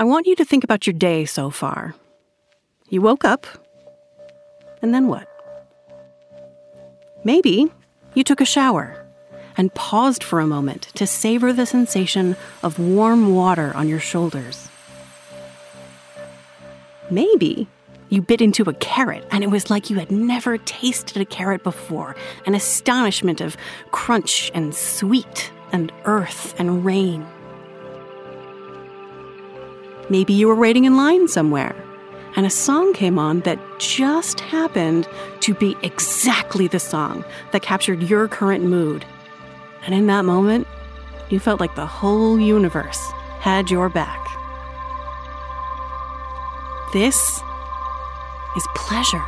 I want you to think about your day so far. You woke up, and then what? Maybe you took a shower and paused for a moment to savor the sensation of warm water on your shoulders. Maybe you bit into a carrot and it was like you had never tasted a carrot before an astonishment of crunch and sweet and earth and rain. Maybe you were waiting in line somewhere and a song came on that just happened to be exactly the song that captured your current mood. And in that moment, you felt like the whole universe had your back. This is pleasure.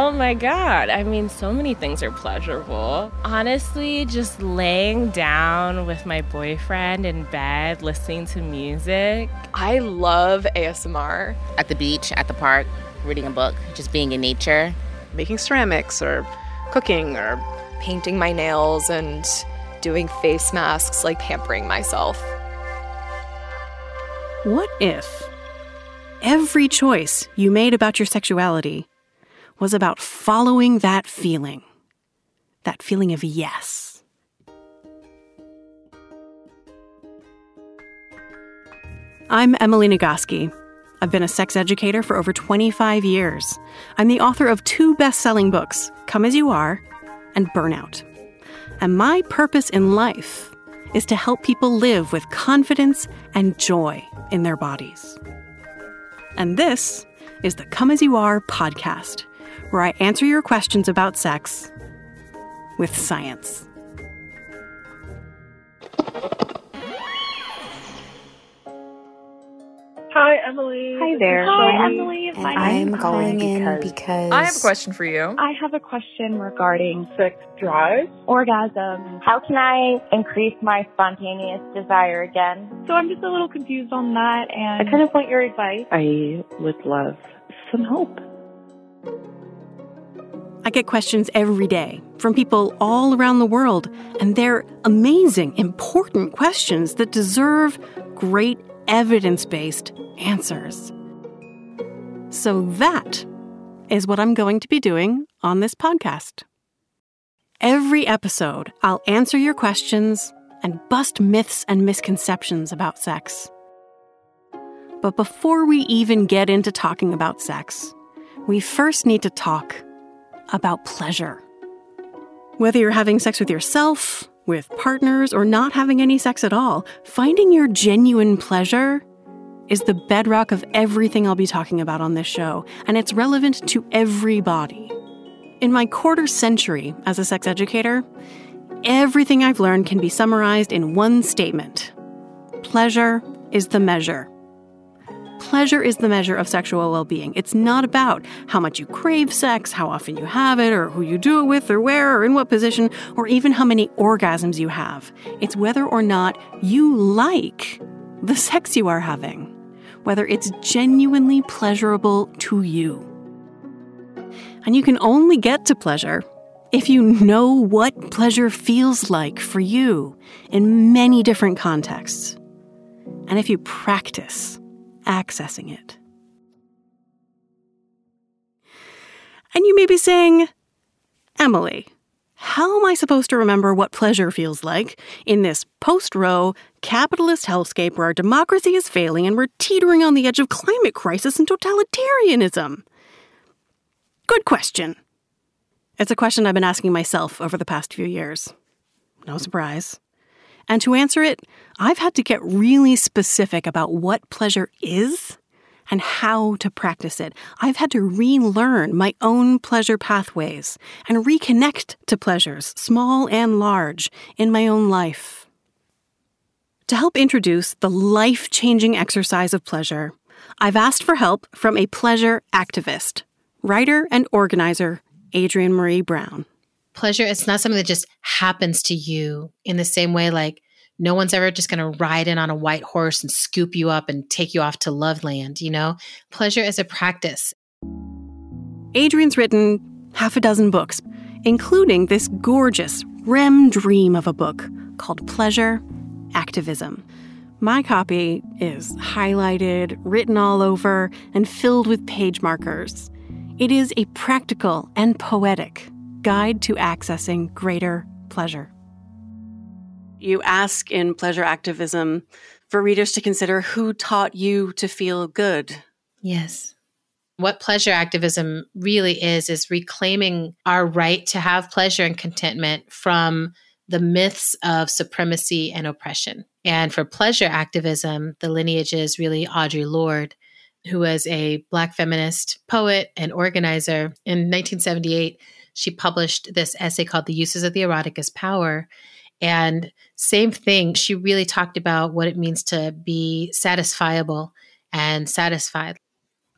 Oh my God. I mean, so many things are pleasurable. Honestly, just laying down with my boyfriend in bed, listening to music. I love ASMR. At the beach, at the park, reading a book, just being in nature. Making ceramics or cooking or painting my nails and doing face masks, like pampering myself. What if every choice you made about your sexuality was about following that feeling? That feeling of yes. I'm Emily Nagoski. I've been a sex educator for over 25 years. I'm the author of two best selling books, Come As You Are and Burnout. And my purpose in life is to help people live with confidence and joy in their bodies. And this is the Come As You Are podcast, where I answer your questions about sex with science. Hi, Emily. Hi there. Hi, Emily. My I'm name's calling Holly in because because I have a question for you. I have a question regarding sex drive, orgasm. How can I increase my spontaneous desire again? So I'm just a little confused on that, and I kind of want your advice. I would love some help. I get questions every day from people all around the world, and they're amazing, important questions that deserve great evidence based answers. So that is what I'm going to be doing on this podcast. Every episode, I'll answer your questions and bust myths and misconceptions about sex. But before we even get into talking about sex, we first need to talk about pleasure. Whether you're having sex with yourself, with partners, or not having any sex at all, finding your genuine pleasure is the bedrock of everything I'll be talking about on this show, and it's relevant to everybody. In my quarter century as a sex educator, everything I've learned can be summarized in one statement pleasure is the measure. Pleasure is the measure of sexual well being. It's not about how much you crave sex, how often you have it, or who you do it with, or where, or in what position, or even how many orgasms you have. It's whether or not you like the sex you are having, whether it's genuinely pleasurable to you. And you can only get to pleasure if you know what pleasure feels like for you in many different contexts. And if you practice accessing it. And you may be saying, Emily, how am I supposed to remember what pleasure feels like in this post Roe capitalist hellscape where our democracy is failing and we're teetering on the edge of climate crisis and totalitarianism? Good question. It's a question I've been asking myself over the past few years. No surprise. And to answer it, I've had to get really specific about what pleasure is and how to practice it. I've had to relearn my own pleasure pathways and reconnect to pleasures, small and large, in my own life. To help introduce the life changing exercise of pleasure, I've asked for help from a pleasure activist, writer, and organizer, Adrienne Maree Brown pleasure it's not something that just happens to you in the same way like no one's ever just going to ride in on a white horse and scoop you up and take you off to love land you know? Pleasure is a practice. Adrienne's written half a dozen books including this gorgeous rem dream of a book called pleasure activism. My copy is highlighted, written all over, and filled with page markers. It is a practical and poetic guide to accessing greater pleasure. You ask in pleasure activism for readers to consider who taught you to feel good. Yes. What pleasure activism really is, is reclaiming our right to have pleasure and contentment from the myths of supremacy and oppression. And for pleasure activism, the lineage is really Audre Lorde, who was a Black feminist poet and organizer. In 1978, she published this essay called The Uses of the Erotic as Power. And same thing, she really talked about what it means to be satisfiable and satisfied.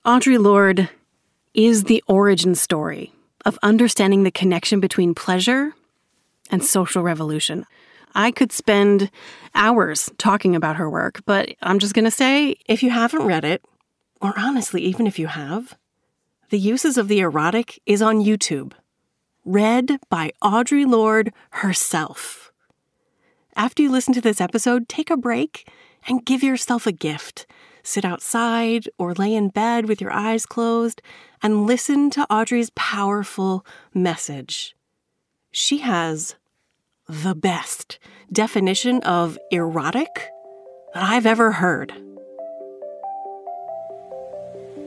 Audre Lorde is the origin story of understanding the connection between pleasure and social revolution. I could spend hours talking about her work, but I'm just going to say if you haven't read it, or honestly, even if you have, The Uses of the Erotic is on YouTube, read by Audre Lorde herself. After you listen to this episode, take a break and give yourself a gift. Sit outside or lay in bed with your eyes closed and listen to Audre's powerful message. She has the best definition of erotic that I've ever heard.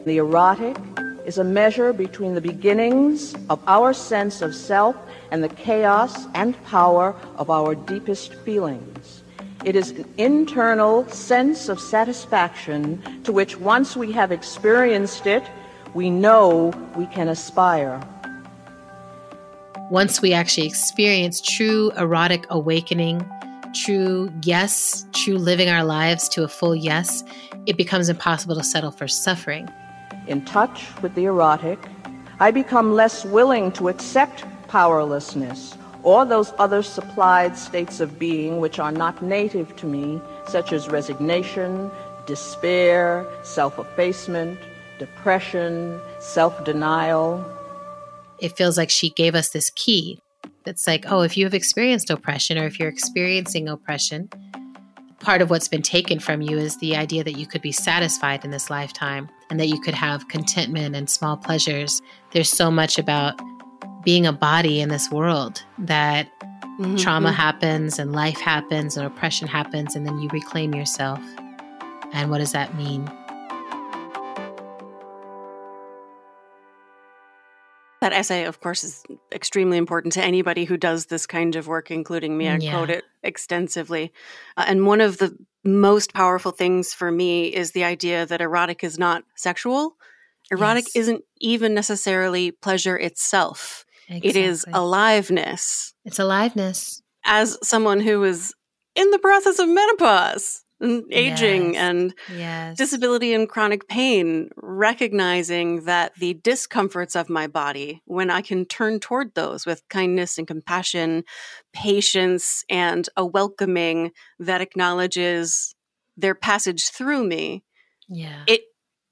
The erotic is a measure between the beginnings of our sense of self and the chaos and power of our deepest feelings. It is an internal sense of satisfaction to which, once we have experienced it, we know we can aspire once we actually experience true erotic awakening, true yes, true living our lives to a full yes, it becomes impossible to settle for suffering. In touch with the erotic, I become less willing to accept powerlessness or those other supplied states of being which are not native to me, such as resignation, despair, self effacement, depression, self denial, it feels like she gave us this key. It's like, oh, if you have experienced oppression or if you're experiencing oppression, part of what's been taken from you is the idea that you could be satisfied in this lifetime and that you could have contentment and small pleasures. There's so much about being a body in this world that mm-hmm. trauma happens and life happens and oppression happens, and then you reclaim yourself. And what does that mean? That essay, of course, is extremely important to anybody who does this kind of work, including me. I yeah. quote it extensively. Uh, and one of the most powerful things for me is the idea that erotic is not sexual. Erotic yes. isn't even necessarily pleasure itself, exactly. it is aliveness. It's aliveness. As someone who is in the process of menopause, and aging yes. and yes. disability and chronic pain, recognizing that the discomforts of my body, when I can turn toward those with kindness and compassion, patience, and a welcoming that acknowledges their passage through me, yeah. it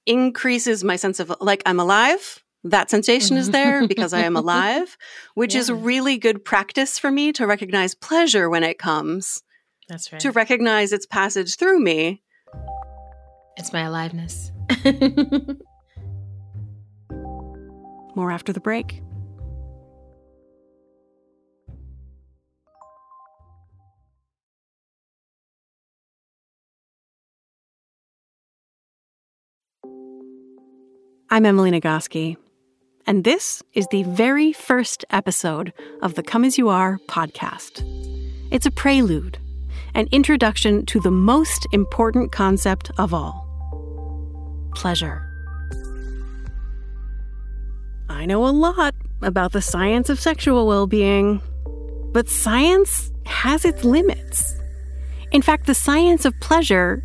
increases my sense of like I'm alive. That sensation is there because I am alive, which yeah. is really good practice for me to recognize pleasure when it comes that's right. To recognize its passage through me. It's my aliveness. More after the break. I'm Emily Nagoski, and this is the very first episode of the Come As You Are podcast. It's a prelude an introduction to the most important concept of all pleasure. I know a lot about the science of sexual well being, but science has its limits. In fact, the science of pleasure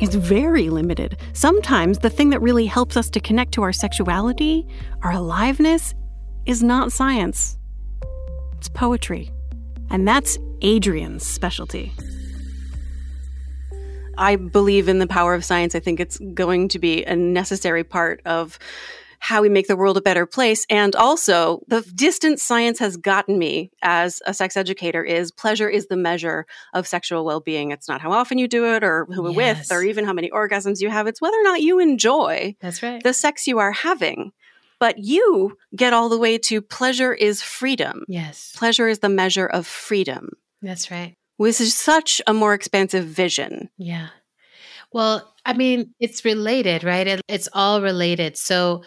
is very limited. Sometimes the thing that really helps us to connect to our sexuality, our aliveness, is not science. It's poetry. And that's Adrienne's specialty. I believe in the power of science. I think it's going to be a necessary part of how we make the world a better place. And also, the distance science has gotten me as a sex educator is pleasure is the measure of sexual well being. It's not how often you do it or who yes. with or even how many orgasms you have. It's whether or not you enjoy That's right. the sex you are having. But you get all the way to pleasure is freedom. Yes. Pleasure is the measure of freedom. That's right. Which is such a more expansive vision. Yeah. Well, I mean, it's related, right? It, it's all related. So,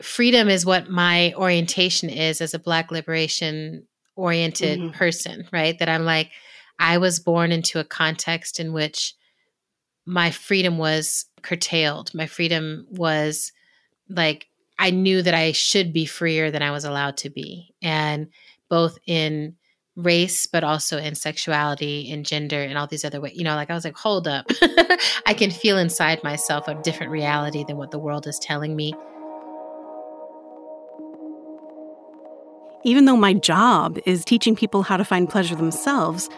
freedom is what my orientation is as a Black liberation oriented mm-hmm. person, right? That I'm like, I was born into a context in which my freedom was curtailed. My freedom was like, I knew that I should be freer than I was allowed to be. And both in race, but also in sexuality and gender and all these other ways. You know, like I was like, hold up. I can feel inside myself a different reality than what the world is telling me. Even though my job is teaching people how to find pleasure themselves,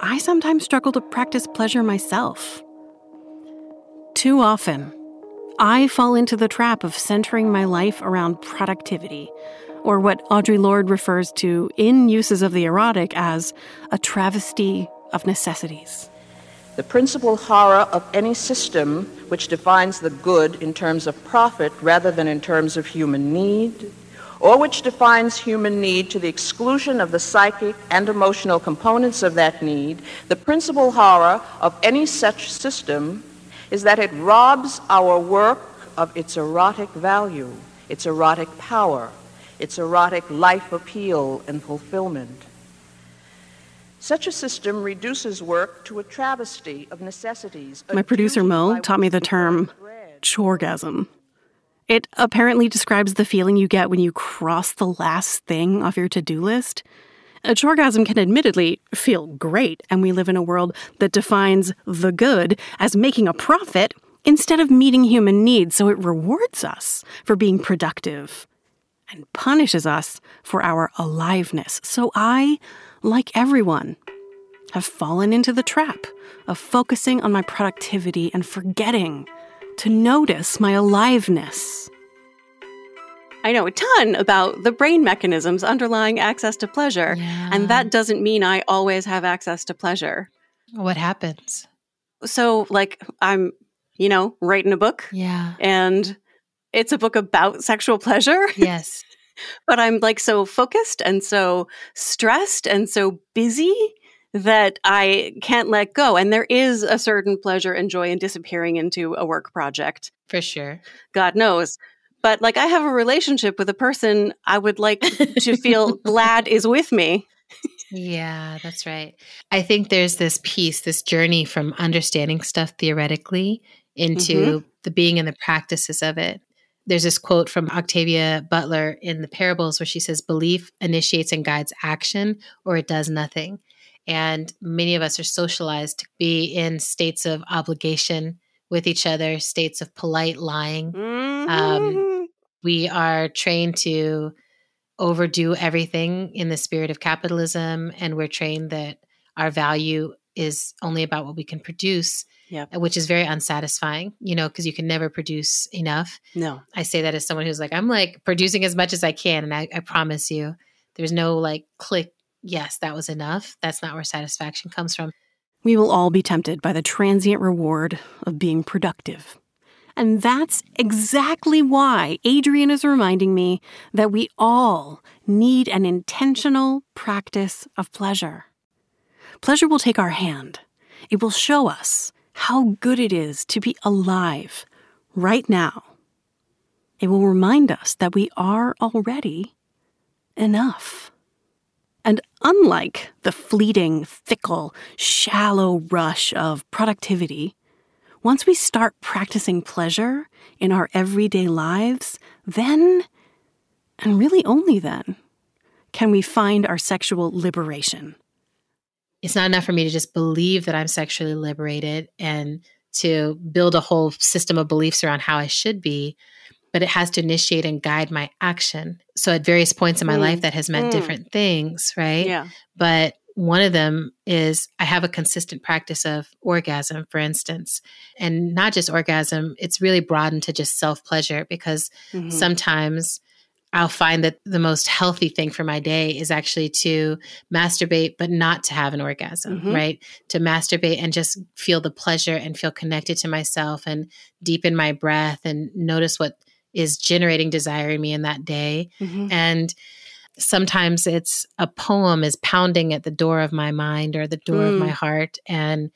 I sometimes struggle to practice pleasure myself. Too often, I fall into the trap of centering my life around productivity or what Audre Lorde refers to in uses of the erotic as a travesty of necessities. The principal horror of any system which defines the good in terms of profit rather than in terms of human need, or which defines human need to the exclusion of the psychic and emotional components of that need, the principal horror of any such system is that it robs our work of its erotic value, its erotic power, its erotic life appeal and fulfillment. Such a system reduces work to a travesty of necessities. My producer Mo taught me the term chorgasm. It apparently describes the feeling you get when you cross the last thing off your to do list. A chorgasm can admittedly feel great, and we live in a world that defines the good as making a profit instead of meeting human needs, so it rewards us for being productive and punishes us for our aliveness. So I, like everyone, have fallen into the trap of focusing on my productivity and forgetting to notice my aliveness. I know a ton about the brain mechanisms underlying access to pleasure, yeah. and that doesn't mean I always have access to pleasure. What happens? So, like, I'm, you know, writing a book. Yeah. And it's a book about sexual pleasure. Yes. but I'm like so focused and so stressed and so busy that I can't let go. And there is a certain pleasure and joy in disappearing into a work project. For sure. God knows. But like I have a relationship with a person I would like to feel glad is with me. Yeah, that's right. I think there's this piece, this journey from understanding stuff theoretically into mm-hmm. the being and the practices of it. There's this quote from Octavia Butler in the parables where she says, Belief initiates and guides action, or it does nothing. And many of us are socialized to be in states of obligation with each other, states of polite lying. Um, mm-hmm. Um, we are trained to overdo everything in the spirit of capitalism, and we're trained that our value is only about what we can produce yeah. Uh, which is very unsatisfying, you know, because you can never produce enough. No. I say that as someone who's like, I'm like producing as much as I can. And I, I promise you, there's no like click, yes, that was enough. That's not where satisfaction comes from. We will all be tempted by the transient reward of being productive. And that's exactly why Adrienne is reminding me that we all need an intentional practice of pleasure. Pleasure will take our hand. It will show us how good it is to be alive right now. It will remind us that we are already enough. And unlike the fleeting, fickle, shallow rush of productivity, once we start practicing pleasure in our everyday lives, then, and really only then, can we find our sexual liberation it's not enough for me to just believe that I'm sexually liberated and to build a whole system of beliefs around how I should be, but it has to initiate and guide my action. So at various points in my mm. life, that has meant mm. different things, right? Yeah. But one of them is I have a consistent practice of orgasm, for instance, and not just orgasm, it's really broadened to just self pleasure because mm-hmm. sometimes I'll find that the most healthy thing for my day is actually to masturbate, but not to have an orgasm, mm-hmm. right? To masturbate and just feel the pleasure and feel connected to myself and deepen my breath and notice what is generating desire in me in that day. Mm-hmm. And sometimes it's a poem is pounding at the door of my mind or the door mm. of my mm. heart. And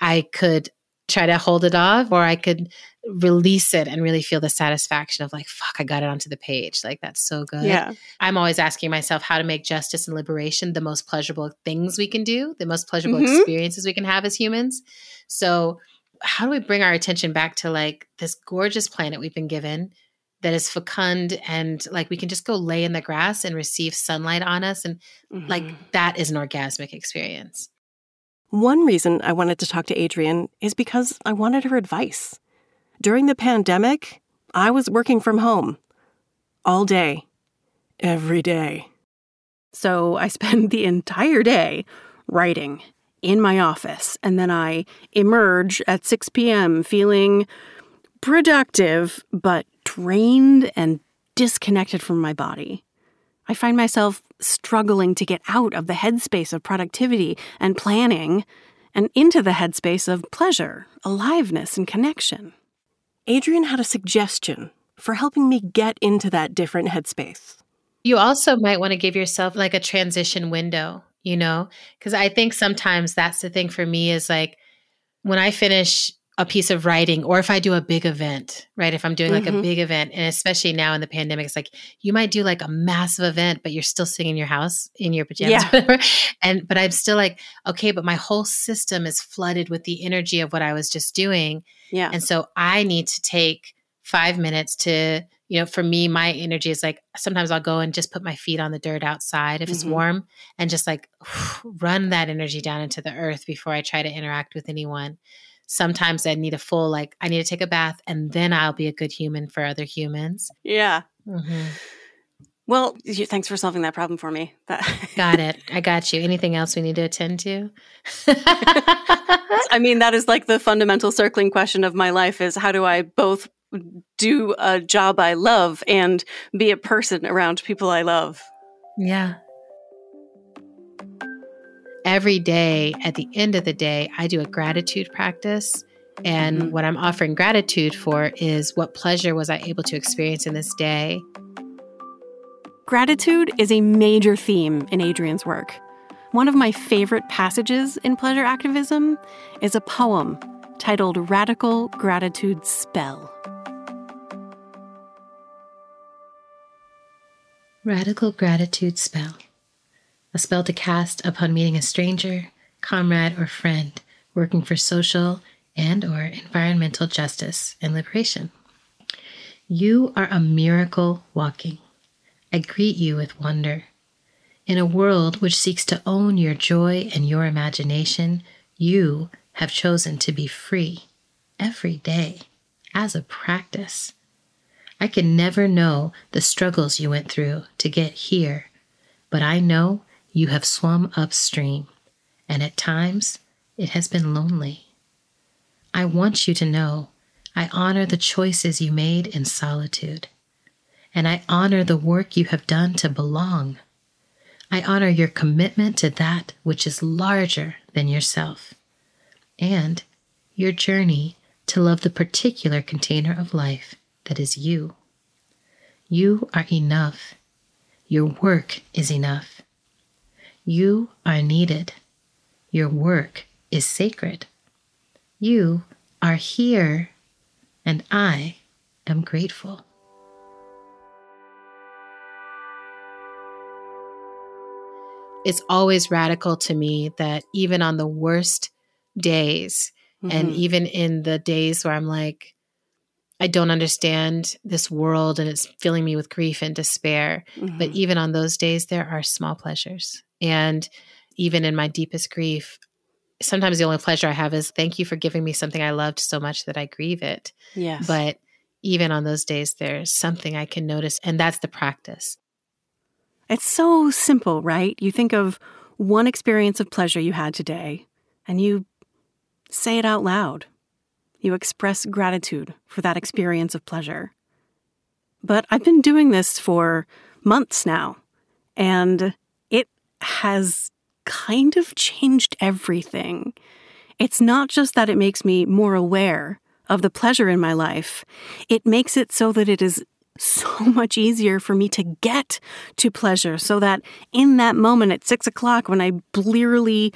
I could try to hold it off or I could release it and really feel the satisfaction of like, fuck, I got it onto the page. Like, that's so good. Yeah. I'm always asking myself how to make justice and liberation the most pleasurable things we can do, the most pleasurable mm-hmm. experiences we can have as humans. So, how do we bring our attention back to like this gorgeous planet we've been given that is fecund and like we can just go lay in the grass and receive sunlight on us and mm-hmm. like that is an orgasmic experience. One reason I wanted to talk to Adrienne is because I wanted her advice. During the pandemic, I was working from home all day, every day. So I spend the entire day writing in my office, and then I emerge at 6 p.m. feeling productive, but drained and disconnected from my body. I find myself struggling to get out of the headspace of productivity and planning and into the headspace of pleasure, aliveness, and connection. Adrienne had a suggestion for helping me get into that different headspace. You also might want to give yourself like a transition window, you know? Because I think sometimes that's the thing for me is like when I finish a piece of writing or if I do a big event, right? If I'm doing like mm-hmm. a big event, and especially now in the pandemic, it's like you might do like a massive event, but you're still sitting in your house in your pajamas, yeah. and but I'm still like, okay, but my whole system is flooded with the energy of what I was just doing. Yeah. And so I need to take five minutes to, you know, for me, my energy is like sometimes I'll go and just put my feet on the dirt outside if mm-hmm. it's warm and just like run that energy down into the earth before I try to interact with anyone sometimes I need a full, like, I need to take a bath and then I'll be a good human for other humans. Yeah. Mm-hmm. Well, thanks for solving that problem for me. got it. I got you. Anything else we need to attend to? I mean, that is like the fundamental circling question of my life is how do I both do a job I love and be a person around people I love? Yeah every day, at the end of the day, I do a gratitude practice. And mm-hmm. what I'm offering gratitude for is what pleasure was I able to experience in this day? Gratitude is a major theme in Adrienne's work. One of my favorite passages in pleasure activism is a poem titled Radical Gratitude Spell. Radical Gratitude Spell a spell to cast upon meeting a stranger, comrade, or friend working for social and or environmental justice and liberation. You are a miracle walking. I greet you with wonder. In a world which seeks to own your joy and your imagination, you have chosen to be free every day as a practice. I can never know the struggles you went through to get here, but I know you have swum upstream, and at times it has been lonely. I want you to know I honor the choices you made in solitude, and I honor the work you have done to belong. I honor your commitment to that which is larger than yourself, and your journey to love the particular container of life that is you. You are enough. Your work is enough. You are needed. Your work is sacred. You are here, and I am grateful. It's always radical to me that even on the worst days, mm-hmm. and even in the days where I'm like, I don't understand this world and it's filling me with grief and despair. Mm-hmm. But even on those days, there are small pleasures. And even in my deepest grief, sometimes the only pleasure I have is thank you for giving me something I loved so much that I grieve it. Yes. But even on those days, there's something I can notice, and that's the practice. It's so simple, right? You think of one experience of pleasure you had today and you say it out loud. You express gratitude for that experience of pleasure. But I've been doing this for months now, and has kind of changed everything. It's not just that it makes me more aware of the pleasure in my life, it makes it so that it is so much easier for me to get to pleasure so that in that moment at six o'clock when I blearily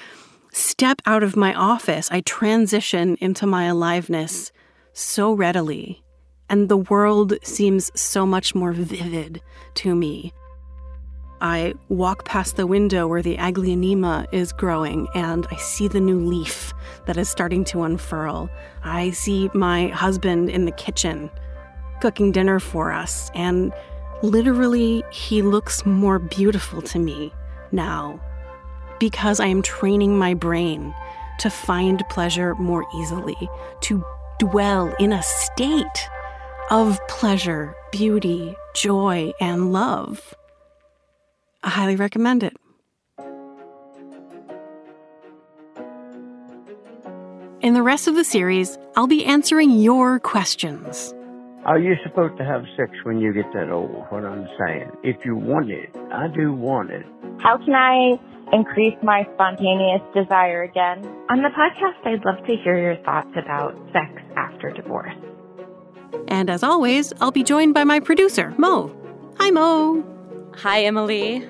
step out of my office, I transition into my aliveness so readily. And the world seems so much more vivid to me. I walk past the window where the aglaonema is growing and I see the new leaf that is starting to unfurl. I see my husband in the kitchen cooking dinner for us, and literally, he looks more beautiful to me now because I am training my brain to find pleasure more easily, to dwell in a state of pleasure, beauty, joy, and love. I highly recommend it. In the rest of the series, I'll be answering your questions. Are you supposed to have sex when you get that old? What I'm saying. If you want it, I do want it. How can I increase my spontaneous desire again? On the podcast, I'd love to hear your thoughts about sex after divorce. And as always, I'll be joined by my producer, Mo. Hi, Mo. Hi, Emily.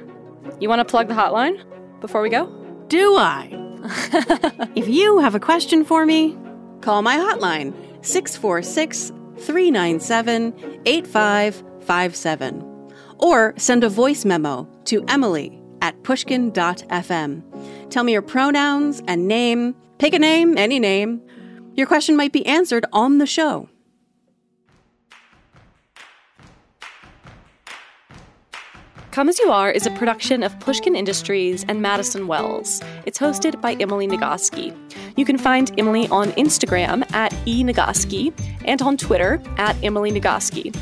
You want to plug the hotline before we go? Do I? if you have a question for me, call my hotline 646 397 8557 or send a voice memo to Emily at pushkin.fm. Tell me your pronouns and name. Pick a name, any name. Your question might be answered on the show. Come As You Are is a production of Pushkin Industries and Madison Wells. It's hosted by Emily Nagoski. You can find Emily on Instagram at eNagoski and on Twitter at Emily Nagoski.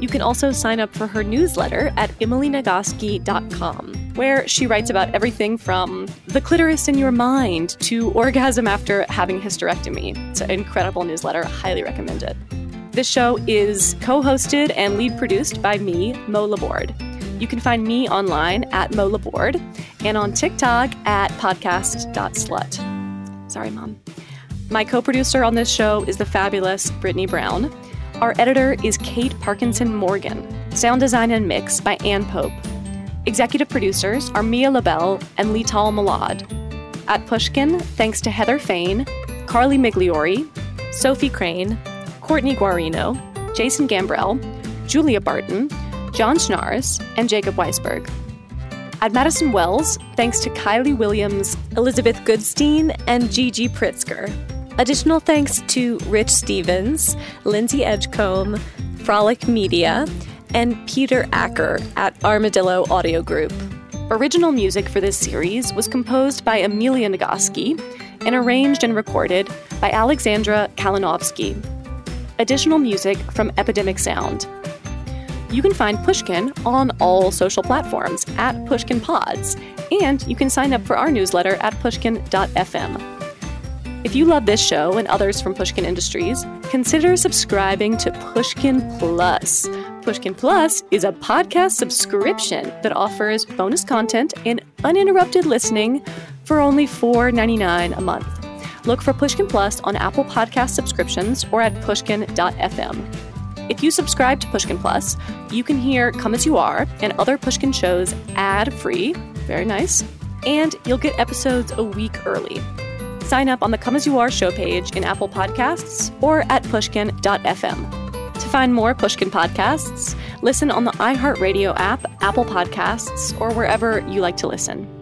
You can also sign up for her newsletter at emilynagoski.com, where she writes about everything from the clitoris in your mind to orgasm after having hysterectomy. It's an incredible newsletter. Highly recommend it. This show is co hosted and lead produced by me, Mo Laborde. You can find me online at Mo Board and on TikTok at podcast.slut. Sorry, Mom. My co producer on this show is the fabulous Brittany Brown. Our editor is Kate Parkinson Morgan. Sound design and mix by Ann Pope. Executive producers are Mia Lobel and Letal Molad. At Pushkin, thanks to Heather Fain, Carly Migliori, Sophie Crane, Courtney Guarino, Jason Gambrell, Julia Barton, John Schnars, and Jacob Weisberg. At Madison Wells, thanks to Kylie Williams, Elizabeth Goodstein, and Gigi Pritzker. Additional thanks to Rich Stevens, Lindsay Edgecombe, Frolic Media, and Peter Acker at Armadillo Audio Group. Original music for this series was composed by Amelia Nagoski and arranged and recorded by Alexandra Kalinowski. Additional music from Epidemic Sound. You can find Pushkin on all social platforms at Pushkin Pods, and you can sign up for our newsletter at pushkin.fm. If you love this show and others from Pushkin Industries, consider subscribing to Pushkin Plus. Pushkin Plus is a podcast subscription that offers bonus content and uninterrupted listening for only $4.99 a month. Look for Pushkin Plus on Apple Podcast subscriptions or at pushkin.fm. If you subscribe to Pushkin Plus, you can hear Come As You Are and other Pushkin shows ad free. Very nice. And you'll get episodes a week early. Sign up on the Come As You Are show page in Apple Podcasts or at pushkin.fm. To find more Pushkin podcasts, listen on the iHeartRadio app, Apple Podcasts, or wherever you like to listen.